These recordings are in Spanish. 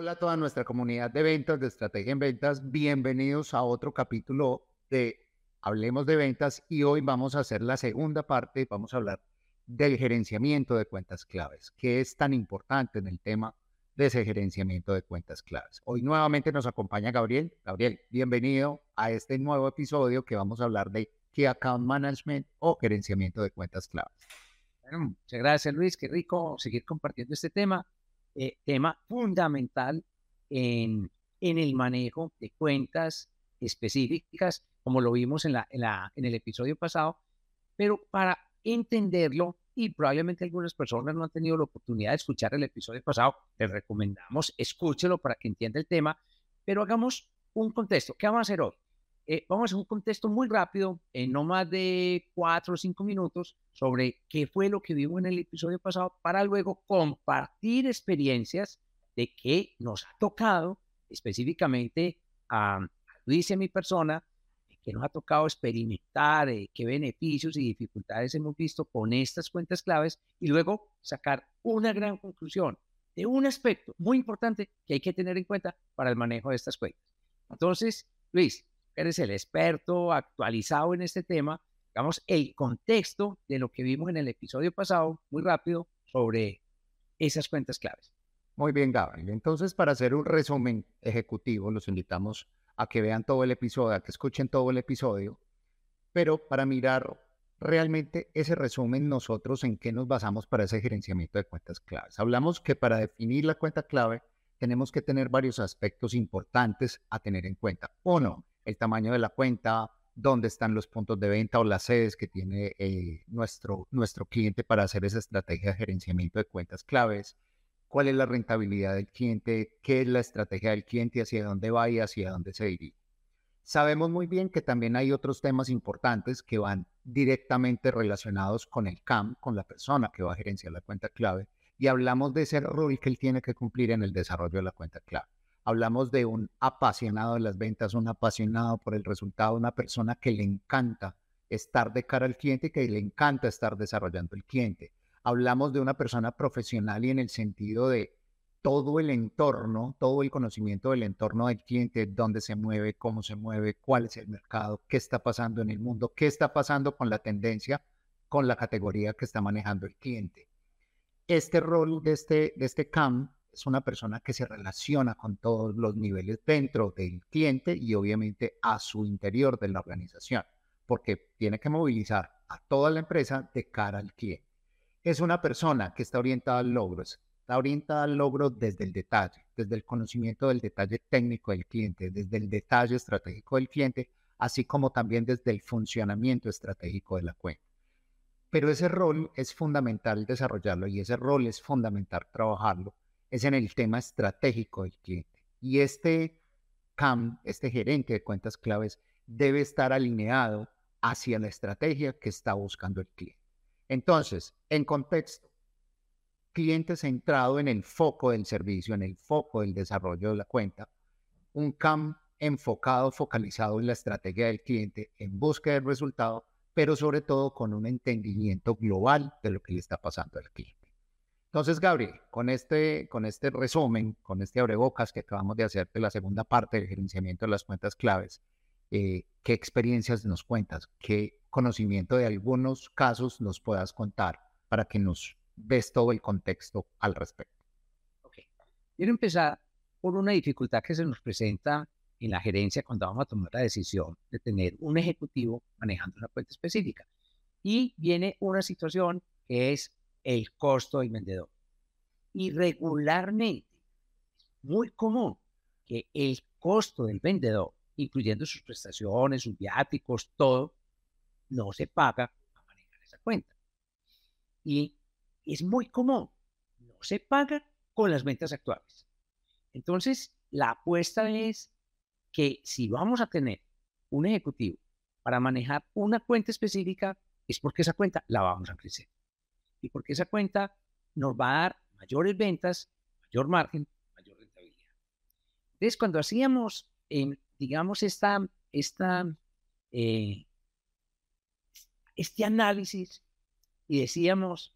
Hola a toda nuestra comunidad de ventas, de estrategia en ventas. Bienvenidos a otro capítulo de Hablemos de Ventas y hoy vamos a hacer la segunda parte. Vamos a hablar del gerenciamiento de cuentas claves, que es tan importante en el tema de ese gerenciamiento de cuentas claves. Hoy nuevamente nos acompaña Gabriel. Gabriel, bienvenido a este nuevo episodio que vamos a hablar de Key Account Management o gerenciamiento de cuentas claves. Bueno, muchas gracias Luis, qué rico seguir compartiendo este tema. Eh, tema fundamental en, en el manejo de cuentas específicas, como lo vimos en, la, en, en el episodio pasado, pero para entenderlo, y probablemente algunas personas no han tenido la oportunidad de escuchar el episodio pasado, les recomendamos escúchelo para que entienda el tema, pero hagamos un contexto. ¿Qué vamos a hacer hoy? Eh, vamos a un contexto muy rápido, en no más de cuatro o cinco minutos, sobre qué fue lo que vimos en el episodio pasado, para luego compartir experiencias de qué nos ha tocado específicamente a Luis y a mi persona, que nos ha tocado experimentar, eh, qué beneficios y dificultades hemos visto con estas cuentas claves y luego sacar una gran conclusión de un aspecto muy importante que hay que tener en cuenta para el manejo de estas cuentas. Entonces, Luis, eres el experto actualizado en este tema, digamos, el contexto de lo que vimos en el episodio pasado, muy rápido, sobre esas cuentas claves. Muy bien, Gabriel. Entonces, para hacer un resumen ejecutivo, los invitamos a que vean todo el episodio, a que escuchen todo el episodio, pero para mirar realmente ese resumen, nosotros en qué nos basamos para ese gerenciamiento de cuentas claves. Hablamos que para definir la cuenta clave tenemos que tener varios aspectos importantes a tener en cuenta. Uno, el tamaño de la cuenta, dónde están los puntos de venta o las sedes que tiene eh, nuestro, nuestro cliente para hacer esa estrategia de gerenciamiento de cuentas claves, cuál es la rentabilidad del cliente, qué es la estrategia del cliente, hacia dónde va y hacia dónde se dirige. Sabemos muy bien que también hay otros temas importantes que van directamente relacionados con el CAM, con la persona que va a gerenciar la cuenta clave, y hablamos de ese rol que él tiene que cumplir en el desarrollo de la cuenta clave hablamos de un apasionado de las ventas, un apasionado por el resultado, una persona que le encanta estar de cara al cliente y que le encanta estar desarrollando el cliente. Hablamos de una persona profesional y en el sentido de todo el entorno, todo el conocimiento del entorno del cliente, dónde se mueve, cómo se mueve, cuál es el mercado, qué está pasando en el mundo, qué está pasando con la tendencia, con la categoría que está manejando el cliente. Este rol de este, de este CAM es una persona que se relaciona con todos los niveles dentro del cliente y obviamente a su interior de la organización, porque tiene que movilizar a toda la empresa de cara al cliente. Es una persona que está orientada al logro, está orientada al logro desde el detalle, desde el conocimiento del detalle técnico del cliente, desde el detalle estratégico del cliente, así como también desde el funcionamiento estratégico de la cuenta. Pero ese rol es fundamental desarrollarlo y ese rol es fundamental trabajarlo es en el tema estratégico del cliente. Y este CAM, este gerente de cuentas claves, debe estar alineado hacia la estrategia que está buscando el cliente. Entonces, en contexto, cliente centrado en el foco del servicio, en el foco del desarrollo de la cuenta, un CAM enfocado, focalizado en la estrategia del cliente, en búsqueda del resultado, pero sobre todo con un entendimiento global de lo que le está pasando al cliente. Entonces, Gabriel, con este, con este resumen, con este abrebocas que acabamos de hacer de la segunda parte del gerenciamiento de las cuentas claves, eh, ¿qué experiencias nos cuentas? ¿Qué conocimiento de algunos casos nos puedas contar para que nos ves todo el contexto al respecto? Ok. Quiero empezar por una dificultad que se nos presenta en la gerencia cuando vamos a tomar la decisión de tener un ejecutivo manejando una cuenta específica. Y viene una situación que es el costo del vendedor. Y regularmente, muy común que el costo del vendedor, incluyendo sus prestaciones, sus viáticos, todo, no se paga a manejar esa cuenta. Y es muy común, no se paga con las ventas actuales. Entonces, la apuesta es que si vamos a tener un ejecutivo para manejar una cuenta específica, es porque esa cuenta la vamos a crecer y porque esa cuenta nos va a dar mayores ventas, mayor margen, mayor rentabilidad. Entonces, cuando hacíamos, digamos, esta, esta, eh, este análisis y decíamos,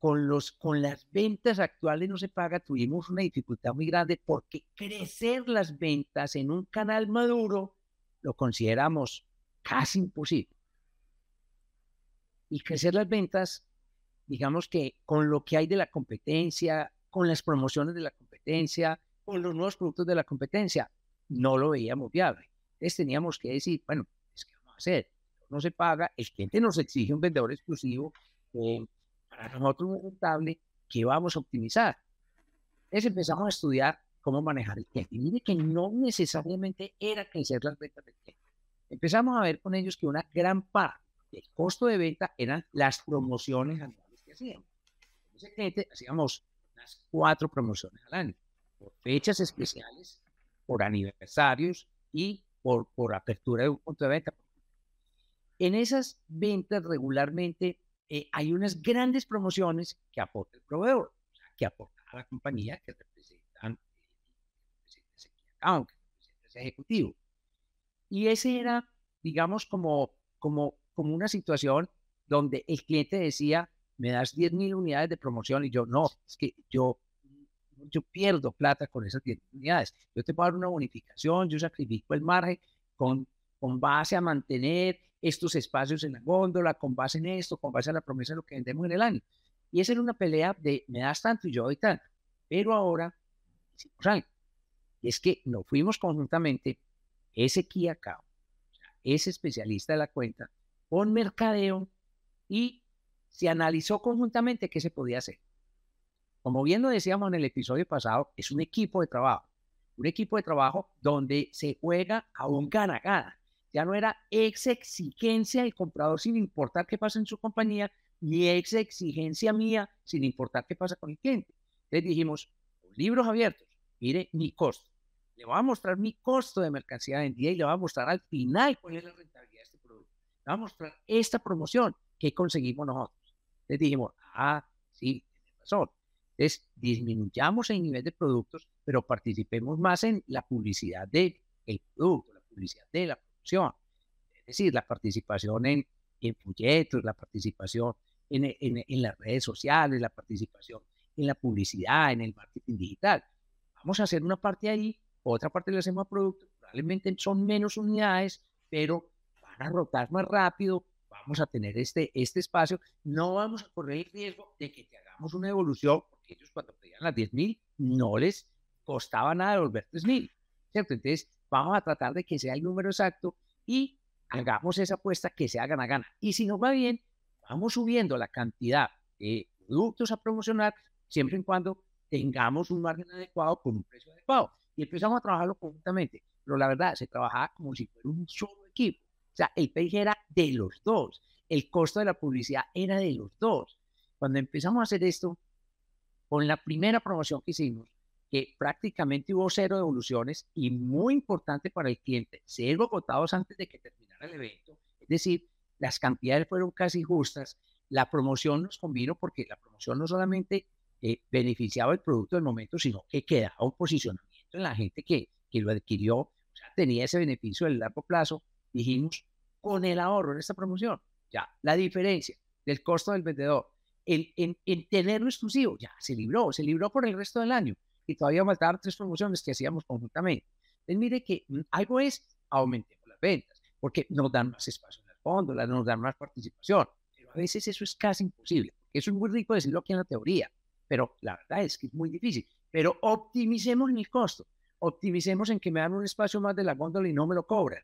con, los, con las ventas actuales no se paga, tuvimos una dificultad muy grande porque crecer las ventas en un canal maduro lo consideramos casi imposible. Y crecer las ventas, digamos que con lo que hay de la competencia, con las promociones de la competencia, con los nuevos productos de la competencia, no lo veíamos viable. Entonces teníamos que decir, bueno, es que vamos a hacer, no se paga, el cliente nos exige un vendedor exclusivo, eh, para nosotros es rentable, que vamos a optimizar. Entonces empezamos a estudiar cómo manejar el cliente. Y mire que no necesariamente era crecer las ventas del cliente. Empezamos a ver con ellos que una gran parte del costo de venta eran las promociones anuales que hacíamos. hacíamos unas cuatro promociones al año, por fechas especiales, por aniversarios y por, por apertura de un punto de venta. En esas ventas regularmente eh, hay unas grandes promociones que aporta el proveedor, que aporta a la compañía que representan, ese ejecutivo. Y ese era, digamos, como, como, como una situación donde el cliente decía, me das 10 mil unidades de promoción y yo, no, es que yo, yo pierdo plata con esas 10 unidades. Yo te puedo dar una bonificación, yo sacrifico el margen con, con base a mantener estos espacios en la góndola, con base en esto, con base a la promesa de lo que vendemos en el año. Y esa era una pelea de me das tanto y yo doy tanto. Pero ahora hicimos algo. Y es que nos fuimos conjuntamente, ese Key Account, ese especialista de la cuenta, con mercadeo y se analizó conjuntamente qué se podía hacer. Como bien lo decíamos en el episodio pasado, es un equipo de trabajo. Un equipo de trabajo donde se juega a un gana-gana ya no era ex exigencia del comprador sin importar qué pasa en su compañía, ni ex exigencia mía sin importar qué pasa con el cliente. Entonces dijimos, libros abiertos, mire mi costo. Le voy a mostrar mi costo de mercancía vendida y le voy a mostrar al final cuál es la rentabilidad de este producto. Le voy a mostrar esta promoción que conseguimos nosotros. Les dijimos, ah, sí, razón. Entonces, disminuyamos el nivel de productos, pero participemos más en la publicidad del producto, la publicidad de la es decir, la participación en, en folletos, la participación en, en, en, las redes sociales, la participación en la publicidad, en el marketing digital. Vamos a hacer una parte ahí, otra parte le hacemos a producto, probablemente son menos unidades, pero van a rotar más rápido, vamos a tener este, este espacio, no vamos a correr el riesgo de que te hagamos una evolución, porque ellos cuando pedían las 10 mil no les costaba nada devolver 3 mil, ¿cierto? Entonces, vamos a tratar de que sea el número exacto y hagamos esa apuesta que sea gana gana. Y si nos va bien, vamos subiendo la cantidad de productos a promocionar siempre y cuando tengamos un margen adecuado con un precio adecuado. Y empezamos a trabajarlo conjuntamente. Pero la verdad, se trabajaba como si fuera un solo equipo. Sea, el PIG era de los dos. El costo de la publicidad era de los dos. Cuando empezamos a hacer esto, con la primera promoción que hicimos, que prácticamente hubo cero devoluciones y muy importante para el cliente, cero votados antes de que terminara el evento. Es decir, las cantidades fueron casi justas. La promoción nos convino porque la promoción no solamente eh, beneficiaba el producto del momento, sino que quedaba un posicionamiento en la gente que, que lo adquirió, o sea, tenía ese beneficio del largo plazo. Dijimos, con el ahorro en esta promoción, ya, la diferencia del costo del vendedor, el, en, en tenerlo exclusivo, ya, se libró, se libró por el resto del año y todavía faltaban tres promociones que hacíamos conjuntamente. Entonces, mire que mm, algo es aumentemos las ventas, porque nos dan más espacio en el fondo, nos dan más participación, pero a veces eso es casi imposible. Eso es muy rico decirlo aquí en la teoría, pero la verdad es que es muy difícil. Pero optimicemos el costo, optimicemos en que me dan un espacio más de la góndola y no me lo cobran.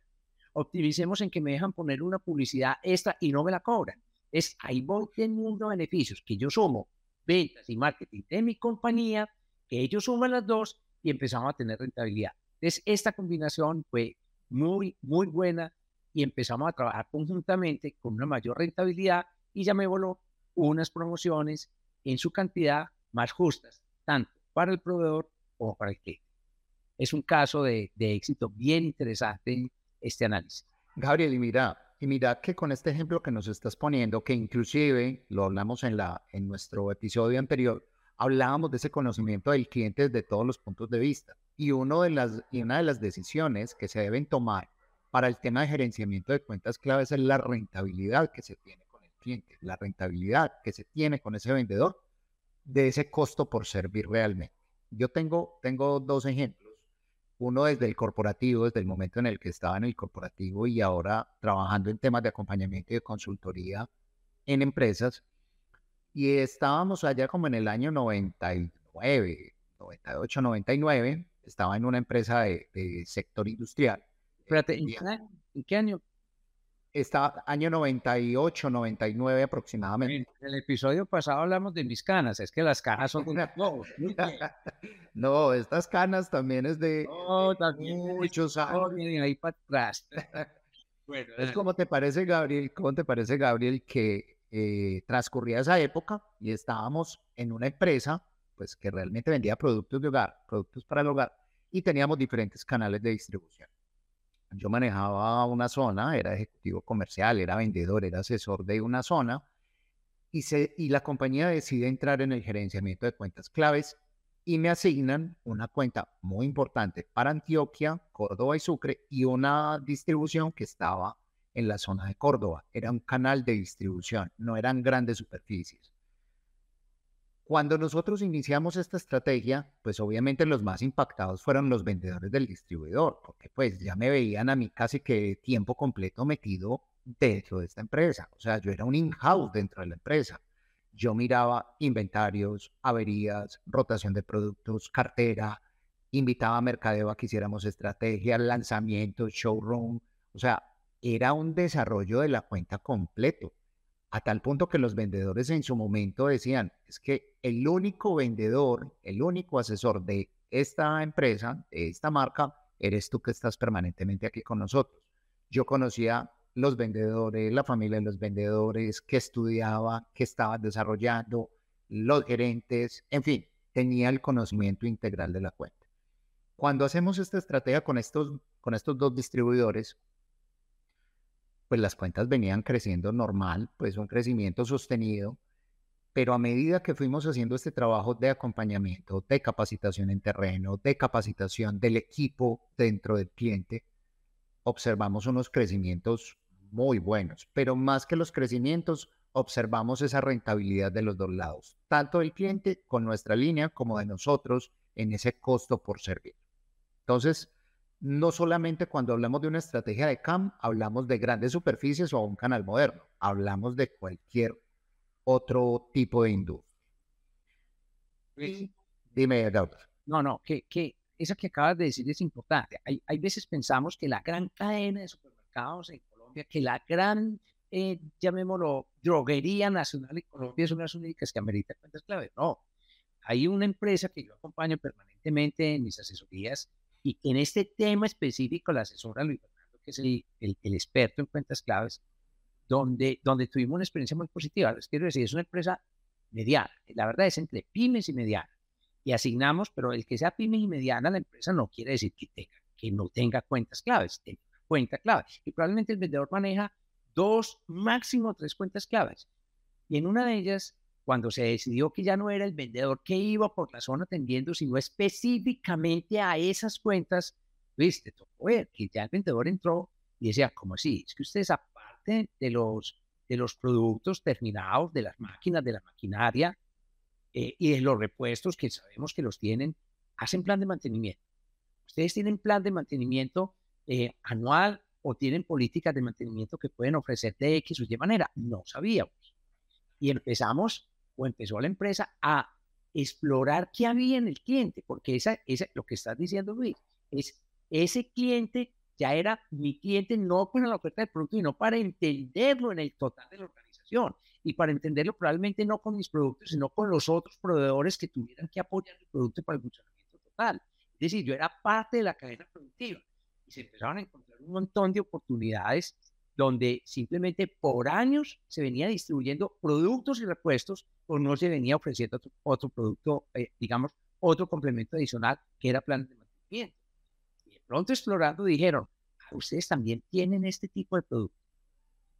Optimicemos en que me dejan poner una publicidad extra y no me la cobran. Es ahí voy teniendo beneficios que yo sumo ventas y marketing de mi compañía que ellos suman las dos y empezamos a tener rentabilidad. Entonces, esta combinación fue muy, muy buena y empezamos a trabajar conjuntamente con una mayor rentabilidad y ya me voló unas promociones en su cantidad más justas, tanto para el proveedor como para el cliente. Es un caso de, de éxito bien interesante este análisis. Gabriel, y mira, y mira que con este ejemplo que nos estás poniendo, que inclusive lo hablamos en, la, en nuestro episodio anterior, hablábamos de ese conocimiento del cliente desde todos los puntos de vista. Y, uno de las, y una de las decisiones que se deben tomar para el tema de gerenciamiento de cuentas claves es la rentabilidad que se tiene con el cliente, la rentabilidad que se tiene con ese vendedor de ese costo por servir realmente. Yo tengo, tengo dos ejemplos. Uno desde el corporativo, desde el momento en el que estaba en el corporativo y ahora trabajando en temas de acompañamiento y de consultoría en empresas. Y estábamos allá como en el año 99, 98, 99. Estaba en una empresa de, sector industrial. Espérate, ¿en qué año? Estaba año 98, 99 aproximadamente. En el episodio pasado hablamos de mis canas, es que las canas son una... No, estas canas también es de muchos años. ahí para atrás. bueno, es como te parece, Gabriel, ¿cómo te parece, Gabriel, que eh, transcurría esa época y estábamos en una empresa pues que realmente vendía productos de hogar, productos para el hogar, y teníamos diferentes canales de distribución. Yo manejaba una zona, era ejecutivo comercial, era vendedor, era asesor de una zona y, se, y la compañía decide entrar en el gerenciamiento de cuentas claves y me asignan una cuenta muy importante para Antioquia, Córdoba y Sucre y una distribución que estaba en la zona de Córdoba. Era un canal de distribución, no eran grandes superficies. Cuando nosotros iniciamos esta estrategia, pues obviamente los más impactados fueron los vendedores del distribuidor, porque pues ya me veían a mí casi que tiempo completo metido dentro de esta empresa. O sea, yo era un in-house dentro de la empresa. Yo miraba inventarios, averías, rotación de productos, cartera, invitaba a mercadeo a que hiciéramos estrategia, lanzamiento, showroom. O sea, era un desarrollo de la cuenta completo a tal punto que los vendedores en su momento decían, es que el único vendedor, el único asesor de esta empresa, de esta marca, eres tú que estás permanentemente aquí con nosotros. Yo conocía los vendedores, la familia de los vendedores, que estudiaba, que estaban desarrollando, los gerentes, en fin, tenía el conocimiento integral de la cuenta. Cuando hacemos esta estrategia con estos, con estos dos distribuidores, pues las cuentas venían creciendo normal, pues un crecimiento sostenido, pero a medida que fuimos haciendo este trabajo de acompañamiento, de capacitación en terreno, de capacitación del equipo dentro del cliente, observamos unos crecimientos muy buenos, pero más que los crecimientos, observamos esa rentabilidad de los dos lados, tanto del cliente con nuestra línea como de nosotros en ese costo por servir. Entonces, no solamente cuando hablamos de una estrategia de CAM, hablamos de grandes superficies o un canal moderno, hablamos de cualquier otro tipo de industria. dime, doctor. No, no, que, que eso que acabas de decir es importante. Hay, hay veces pensamos que la gran cadena de supermercados en Colombia, que la gran, eh, llamémoslo, droguería nacional en Colombia son las únicas que ameritan cuentas clave. No, hay una empresa que yo acompaño permanentemente en mis asesorías y en este tema específico, la asesora Luis Fernando, que es el, experto en cuentas claves, donde, donde tuvimos una experiencia muy positiva. Les quiero decir, es una empresa mediana. La verdad es entre pymes y mediana. Y asignamos, pero el que sea pyme y mediana, la empresa no quiere decir que, tenga, que no tenga cuentas claves, tenga cuenta clave. Y probablemente el vendedor maneja dos, máximo tres cuentas claves. Y en una de ellas cuando se decidió que ya no era el vendedor que iba por la zona atendiendo, sino específicamente a esas cuentas, viste, tocó ver que ya el vendedor entró y decía, ¿cómo así? Es que ustedes aparte de los, de los productos terminados, de las máquinas, de la maquinaria eh, y de los repuestos que sabemos que los tienen, hacen plan de mantenimiento. Ustedes tienen plan de mantenimiento eh, anual o tienen políticas de mantenimiento que pueden ofrecer de X o Y manera. No sabíamos. Y empezamos o empezó la empresa a explorar qué había en el cliente, porque esa, esa, lo que estás diciendo, Luis, es ese cliente ya era mi cliente no para la oferta del producto, sino para entenderlo en el total de la organización. Y para entenderlo probablemente no con mis productos, sino con los otros proveedores que tuvieran que apoyar el producto para el funcionamiento total. Es decir, yo era parte de la cadena productiva. Y se empezaron a encontrar un montón de oportunidades donde simplemente por años se venía distribuyendo productos y repuestos o no se venía ofreciendo otro, producto, eh, digamos, otro complemento adicional que era plan de mantenimiento. Y de pronto explorando dijeron, ah, ustedes también tienen este tipo de producto.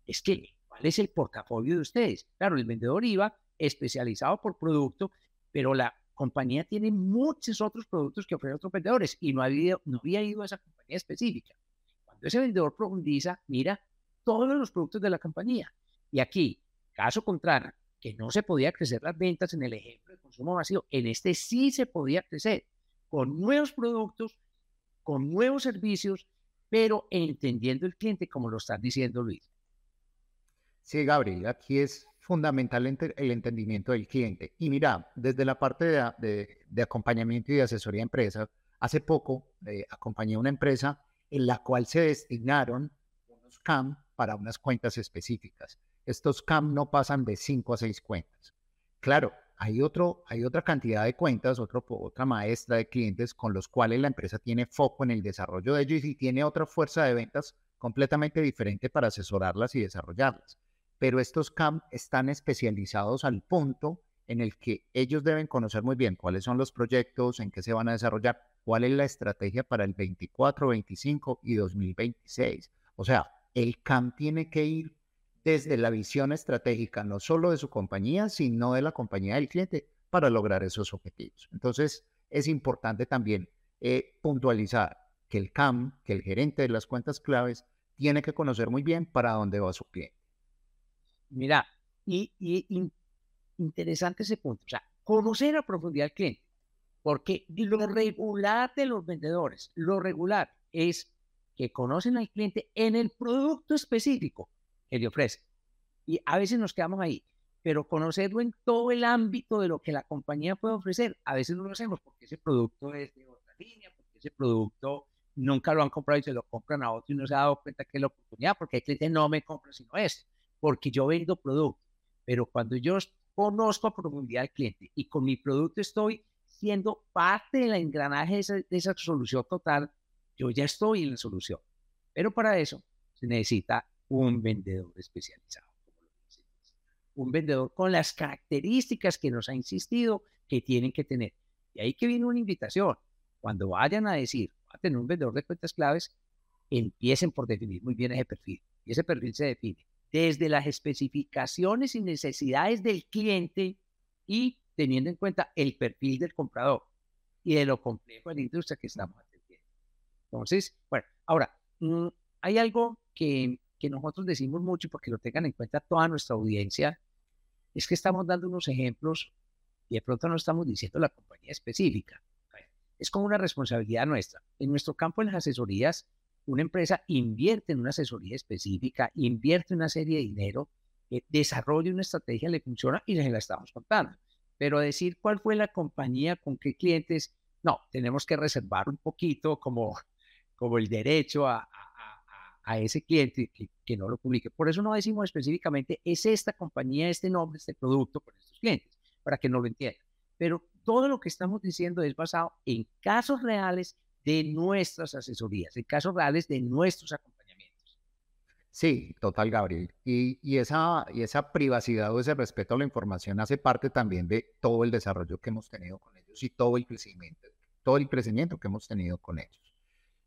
Es que, ¿cuál es el portafolio de ustedes? Claro, el vendedor iba especializado por producto, pero la compañía tiene muchos otros productos que ofrecen otros vendedores y no había, no había ido a esa compañía específica. Cuando ese vendedor profundiza, mira todos los productos de la compañía. Y aquí, caso contrario, que no se podía crecer las ventas en el ejemplo de consumo masivo. En este sí se podía crecer con nuevos productos, con nuevos servicios, pero entendiendo el cliente como lo está diciendo Luis. Sí, Gabriel, aquí es fundamental el entendimiento del cliente. Y mira, desde la parte de, acompañamiento y de asesoría de empresa, hace poco eh, acompañé a una empresa en la cual se destinaron unos CAM para unas cuentas específicas. Estos CAM no pasan de 5 a 6 cuentas. Claro, hay, otro, hay otra cantidad de cuentas, otro, otra maestra de clientes con los cuales la empresa tiene foco en el desarrollo de ellos y tiene otra fuerza de ventas completamente diferente para asesorarlas y desarrollarlas pero estos CAM están especializados al punto en el que ellos deben conocer muy bien cuáles son los proyectos, en qué se van a desarrollar, cuál es la estrategia para el 24, 25 y 2026. O sea, el CAM tiene que ir desde la visión estratégica, no solo de su compañía, sino de la compañía del cliente para lograr esos objetivos. Entonces, es importante también eh, puntualizar que el CAM, que el gerente de las cuentas claves, tiene que conocer muy bien para dónde va su cliente. Mira, y, interesante ese punto, o sea, conocer a profundidad al cliente, porque lo regular de los vendedores, lo regular es que conocen al cliente en el producto específico que le ofrece. Y a veces nos quedamos ahí, pero conocerlo en todo el ámbito de lo que la compañía puede ofrecer, a veces no lo hacemos porque ese producto es de otra línea, porque ese producto nunca lo han comprado y se lo compran a otro y no se ha dado cuenta que es la oportunidad, porque el cliente no me compra sino esto porque yo vendo producto, pero cuando yo conozco a profundidad al cliente y con mi producto estoy siendo parte del engranaje de esa, solución total, yo ya estoy en la solución. Pero para eso se necesita un vendedor especializado. Un vendedor con las características que nos ha insistido que tienen que tener. Y ahí que viene una invitación. Cuando vayan a decir, va a tener un vendedor de cuentas claves, empiecen por definir muy bien ese perfil. Y ese perfil se define desde las especificaciones y necesidades del cliente y teniendo en cuenta el perfil del comprador y de lo complejo de la industria que estamos. Entonces, bueno, ahora, mm, hay algo que, que nosotros decimos mucho porque lo tengan en cuenta toda nuestra audiencia, es que estamos dando unos ejemplos y de pronto no estamos diciendo la compañía específica. Es como una responsabilidad nuestra. En nuestro campo de las asesorías, una empresa invierte en una asesoría específica, invierte una serie de dinero, eh, desarrolla una estrategia, le funciona y les la estamos contando. Pero decir cuál fue la compañía, con qué clientes, no, tenemos que reservar un poquito como, como el derecho a, a, ese cliente que, no lo publique. Por eso no decimos específicamente, es esta compañía, este nombre, este producto con estos clientes, para que no lo entiendan. Pero todo lo que estamos diciendo es basado en casos reales de nuestras asesorías, en casos reales de nuestros acompañamientos. Sí, total, Gabriel. Y, y, esa, y esa privacidad o ese respeto a la información hace parte también de todo el desarrollo que hemos tenido con ellos y todo el crecimiento, todo el crecimiento que hemos tenido con ellos.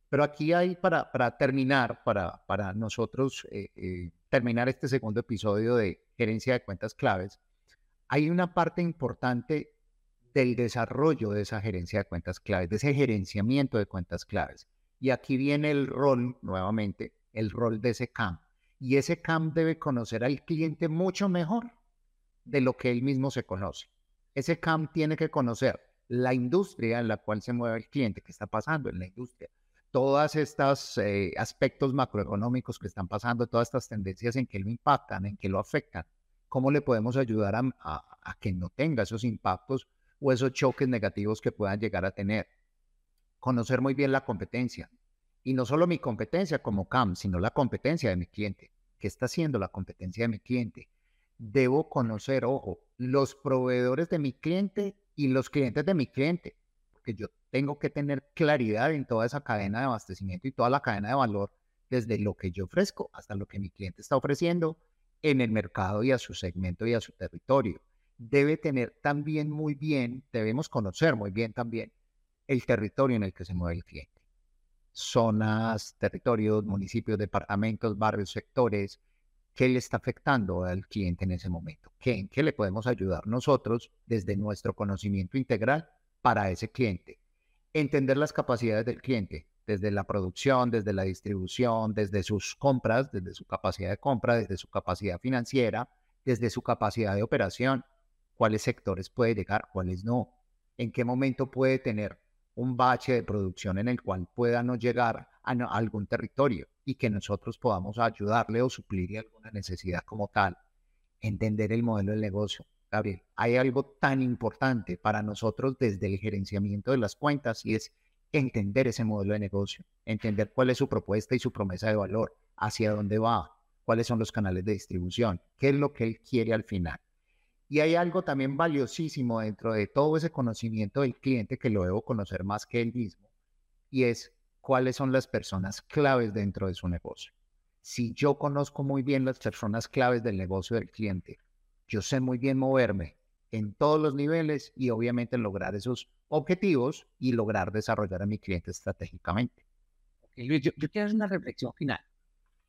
Pero aquí hay, para, para terminar, para, para nosotros eh, eh, terminar este segundo episodio de gerencia de cuentas claves, hay una parte importante del desarrollo de esa gerencia de cuentas claves, de ese gerenciamiento de cuentas claves. Y aquí viene el rol, nuevamente, el rol de ese CAM. Y ese CAM debe conocer al cliente mucho mejor de lo que él mismo se conoce. Ese CAM tiene que conocer la industria en la cual se mueve el cliente, qué está pasando en la industria, todos estos eh, aspectos macroeconómicos que están pasando, todas estas tendencias en que lo impactan, en que lo afectan, cómo le podemos ayudar a que no tenga esos impactos o esos choques negativos que puedan llegar a tener. Conocer muy bien la competencia. Y no solo mi competencia como CAM, sino la competencia de mi cliente. ¿Qué está haciendo la competencia de mi cliente? Debo conocer, ojo, los proveedores de mi cliente y los clientes de mi cliente. Porque yo tengo que tener claridad en toda esa cadena de abastecimiento y toda la cadena de valor, desde lo que yo ofrezco hasta lo que mi cliente está ofreciendo en el mercado y a su segmento y a su territorio debe tener también muy bien, debemos conocer muy bien también el territorio en el que se mueve el cliente. Zonas, territorios, municipios, departamentos, barrios, sectores, ¿qué le está afectando al cliente en ese momento? ¿Qué, ¿En qué le podemos ayudar nosotros desde nuestro conocimiento integral para ese cliente? Entender las capacidades del cliente, desde la producción, desde la distribución, desde sus compras, desde su capacidad de compra, desde su capacidad financiera, desde su capacidad de operación, cuáles sectores puede llegar, cuáles no, en qué momento puede tener un bache de producción en el cual pueda no llegar a, algún territorio y que nosotros podamos ayudarle o suplir alguna necesidad como tal. Entender el modelo del negocio. Gabriel, hay algo tan importante para nosotros desde el gerenciamiento de las cuentas y es entender ese modelo de negocio, entender cuál es su propuesta y su promesa de valor, hacia dónde va, cuáles son los canales de distribución, qué es lo que él quiere al final. Y hay algo también valiosísimo dentro de todo ese conocimiento del cliente que lo debo conocer más que él mismo, y es cuáles son las personas claves dentro de su negocio. Si yo conozco muy bien las personas claves del negocio del cliente, yo sé muy bien moverme en todos los niveles y obviamente lograr esos objetivos y lograr desarrollar a mi cliente estratégicamente. Luis, yo, quiero hacer una reflexión final.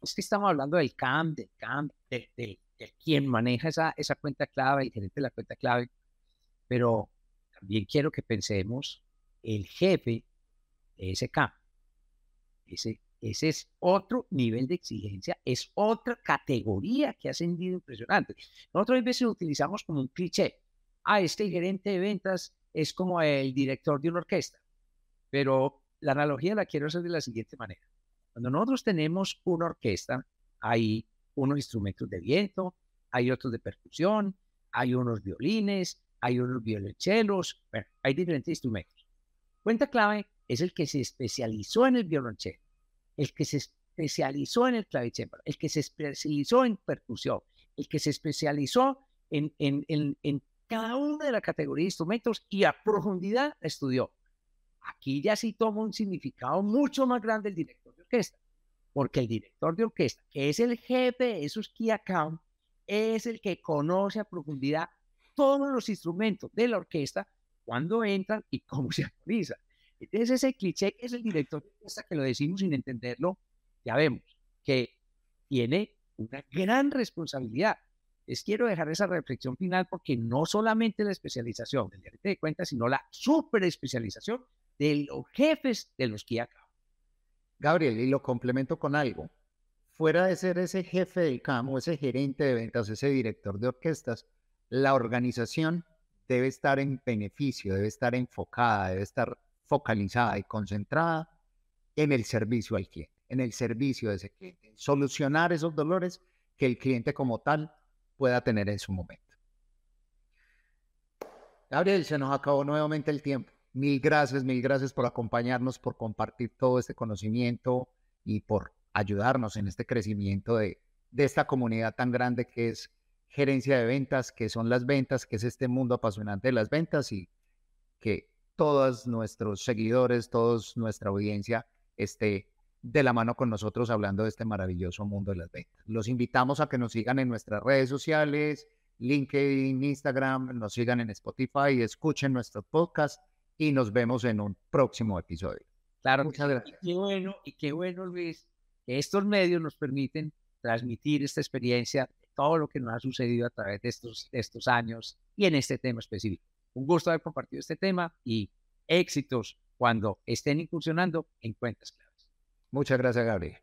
Es que estamos hablando del CAM, del CAM, de, de, quien maneja esa, esa cuenta clave, el gerente de la cuenta clave, pero también quiero que pensemos el jefe de ese CAM. Ese, ese es otro nivel de exigencia, es otra categoría que ha ascendido impresionante. Nosotros a veces lo utilizamos como un cliché. Ah, este gerente de ventas es como el director de una orquesta. Pero la analogía la quiero hacer de la siguiente manera. Cuando nosotros tenemos una orquesta, hay unos instrumentos de viento, hay otros de percusión, hay unos violines, hay unos violonchelos, bueno, hay diferentes instrumentos. Cuenta clave es el que se especializó en el violonchelo, el que se especializó en el clavicémbalo, el que se especializó en percusión, el que se especializó en, en, en, en cada una de la categoría de instrumentos y a profundidad estudió. Aquí ya sí toma un significado mucho más grande el director de orquesta, porque el director de orquesta, que es el jefe de esos key account, es el que conoce a profundidad todos los instrumentos de la orquesta, cuando entran y cómo se actualizan. Entonces ese cliché es el director orquesta, que lo decimos sin entenderlo, ya vemos que tiene una gran responsabilidad les quiero dejar esa reflexión final porque no solamente la especialización del gerente de cuentas, sino la super especialización de los jefes de los que. Gabriel, y lo complemento con algo. Fuera de ser ese jefe del CAM o ese gerente de ventas, ese director de orquestas, la organización debe estar en beneficio, debe estar enfocada, debe estar focalizada y concentrada en el servicio al cliente, en el servicio de ese cliente, solucionar esos dolores que el cliente como tal pueda tener en su momento. Gabriel, se nos acabó nuevamente el tiempo. Mil gracias, mil gracias por acompañarnos, por compartir todo este conocimiento y por ayudarnos en este crecimiento de, de esta comunidad tan grande que es gerencia de ventas, que son las ventas, que es este mundo apasionante de las ventas y que todos nuestros seguidores, toda nuestra audiencia esté de la mano con nosotros hablando de este maravilloso mundo de las ventas. Los invitamos a que nos sigan en nuestras redes sociales, LinkedIn, Instagram, nos sigan en Spotify, escuchen nuestro podcast y nos vemos en un próximo episodio. Claro, muchas gracias. Y qué bueno, y qué bueno, Luis, que estos medios nos permiten transmitir esta experiencia, todo lo que nos ha sucedido a través de estos, de estos años y en este tema específico. Un gusto haber compartido este tema y éxitos cuando estén incursionando en cuentas claras. Muchas gracias, Gabriel.